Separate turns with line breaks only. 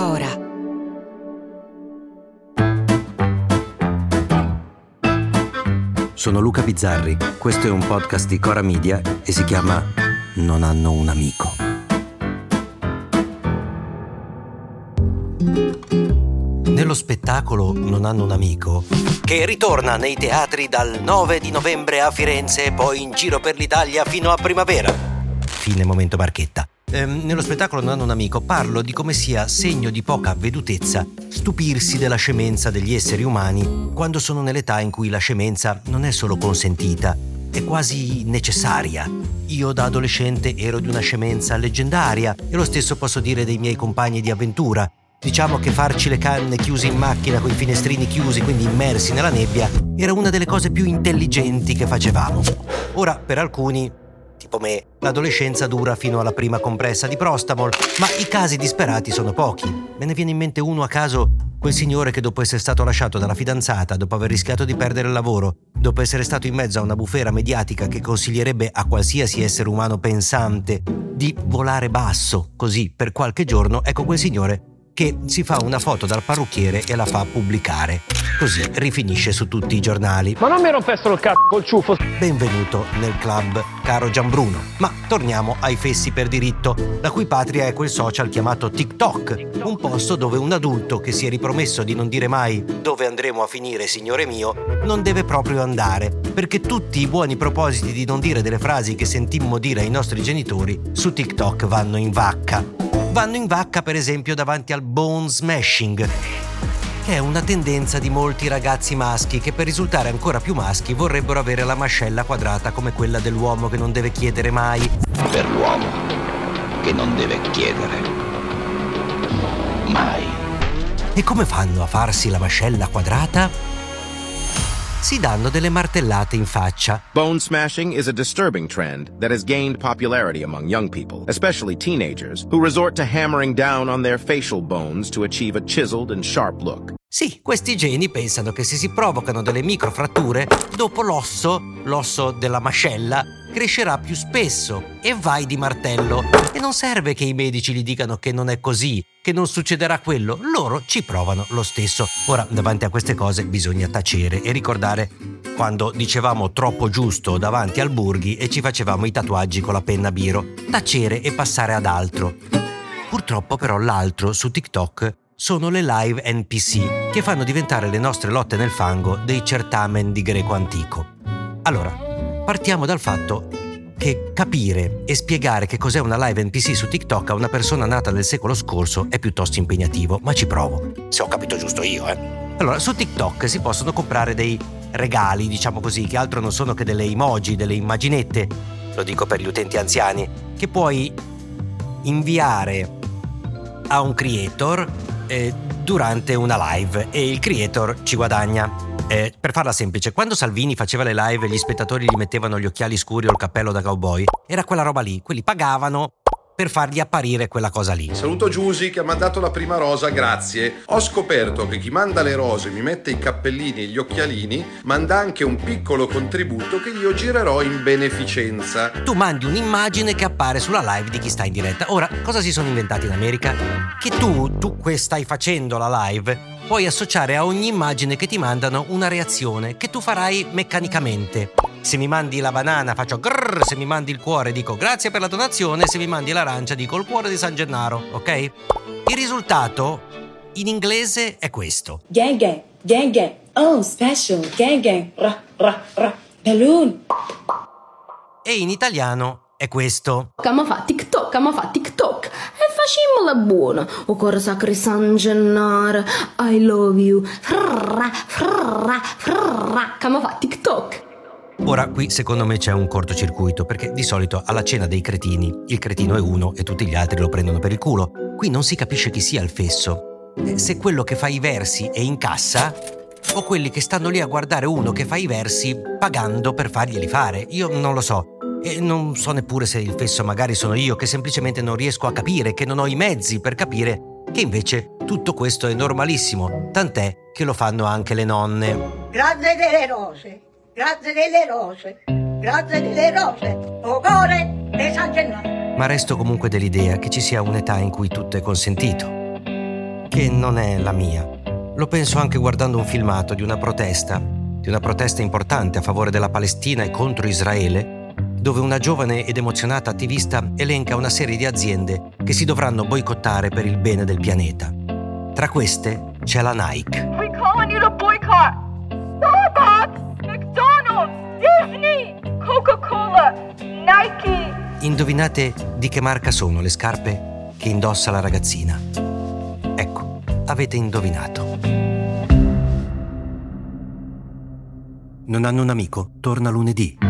Cora.
Sono Luca Bizzarri, questo è un podcast di Cora Media e si chiama Non hanno un amico. Nello spettacolo Non hanno un amico, che ritorna nei teatri dal 9 di novembre a Firenze e poi in giro per l'Italia fino a primavera. Fine momento marchetta. Ehm, nello spettacolo Non hanno un amico parlo di come sia segno di poca vedutezza stupirsi della scemenza degli esseri umani quando sono nell'età in cui la scemenza non è solo consentita, è quasi necessaria. Io da adolescente ero di una scemenza leggendaria e lo stesso posso dire dei miei compagni di avventura. Diciamo che farci le canne chiusi in macchina con i finestrini chiusi, quindi immersi nella nebbia, era una delle cose più intelligenti che facevamo. Ora, per alcuni, tipo me, l'adolescenza dura fino alla prima compressa di Prostamol, ma i casi disperati sono pochi. Me ne viene in mente uno a caso, quel signore che dopo essere stato lasciato dalla fidanzata, dopo aver rischiato di perdere il lavoro, dopo essere stato in mezzo a una bufera mediatica che consiglierebbe a qualsiasi essere umano pensante di volare basso, così per qualche giorno, ecco quel signore che si fa una foto dal parrucchiere e la fa pubblicare. Così rifinisce su tutti i giornali.
Ma non mi rompessero il cazzo col ciuffo.
Benvenuto nel club, caro Gianbruno. Ma torniamo ai fessi per diritto, la cui patria è quel social chiamato TikTok, un posto dove un adulto che si è ripromesso di non dire mai dove andremo a finire, signore mio, non deve proprio andare, perché tutti i buoni propositi di non dire delle frasi che sentimmo dire ai nostri genitori su TikTok vanno in vacca. Vanno in vacca per esempio davanti al bone smashing, che è una tendenza di molti ragazzi maschi che per risultare ancora più maschi vorrebbero avere la mascella quadrata come quella dell'uomo che non deve chiedere mai.
per l'uomo che non deve chiedere mai.
E come fanno a farsi la mascella quadrata? Si danno delle martellate in faccia.
Bone smashing is a disturbing trend that has gained popularity among young people, especially teenagers, who resort to hammering down on their facial bones to achieve a chiseled and sharp look.
Sì, questi geni pensano che se si provocano delle microfratture, dopo l'osso, l'osso della mascella, crescerà più spesso e vai di martello. E non serve che i medici gli dicano che non è così, che non succederà quello, loro ci provano lo stesso. Ora, davanti a queste cose bisogna tacere e ricordare quando dicevamo troppo giusto davanti al Burghi e ci facevamo i tatuaggi con la penna biro. Tacere e passare ad altro. Purtroppo però l'altro su TikTok sono le live NPC che fanno diventare le nostre lotte nel fango dei certamen di greco antico. Allora, partiamo dal fatto che capire e spiegare che cos'è una live NPC su TikTok a una persona nata nel secolo scorso è piuttosto impegnativo, ma ci provo. Se ho capito giusto io, eh. Allora, su TikTok si possono comprare dei regali, diciamo così, che altro non sono che delle emoji, delle immaginette, lo dico per gli utenti anziani, che puoi inviare a un creator eh, durante una live e il creator ci guadagna. Eh, per farla semplice, quando Salvini faceva le live e gli spettatori gli mettevano gli occhiali scuri o il cappello da cowboy, era quella roba lì, quelli pagavano per fargli apparire quella cosa lì.
Saluto Giusy che ha mandato la prima rosa, grazie. Ho scoperto che chi manda le rose mi mette i cappellini e gli occhialini, manda anche un piccolo contributo che io girerò in beneficenza.
Tu mandi un'immagine che appare sulla live di chi sta in diretta. Ora, cosa si sono inventati in America? Che tu, tu che stai facendo la live, puoi associare a ogni immagine che ti mandano una reazione che tu farai meccanicamente. Se mi mandi la banana faccio grrr, se mi mandi il cuore dico grazie per la donazione, se mi mandi l'arancia dico il cuore di San Gennaro, ok? Il risultato in inglese è questo.
Gang gang, gang gang, oh special, gang gang, ra ra ra, balloon.
E in italiano è questo.
Ma fa TikTok, ma fa TikTok e facciamola buona. O cuore sacro San Gennaro, I love you. Frrra, frrra, frrra, ma fa TikTok.
Ora qui secondo me c'è un cortocircuito perché di solito alla cena dei cretini il cretino è uno e tutti gli altri lo prendono per il culo. Qui non si capisce chi sia il fesso. Eh, Se quello che fa i versi è in cassa o quelli che stanno lì a guardare uno che fa i versi pagando per farglieli fare. Io non lo so. E non so neppure se il fesso magari sono io che semplicemente non riesco a capire, che non ho i mezzi per capire che invece tutto questo è normalissimo, tant'è che lo fanno anche le nonne.
Grazie delle rose, grazie delle rose, grazie delle rose, o cuore di San Gennaro.
Ma resto comunque dell'idea che ci sia un'età in cui tutto è consentito, che non è la mia. Lo penso anche guardando un filmato di una protesta, di una protesta importante a favore della Palestina e contro Israele, dove una giovane ed emozionata attivista elenca una serie di aziende che si dovranno boicottare per il bene del pianeta. Tra queste c'è la Nike.
We call on you to boycott
Indovinate di che marca sono le scarpe che indossa la ragazzina? Ecco, avete indovinato. Non hanno un amico? Torna lunedì.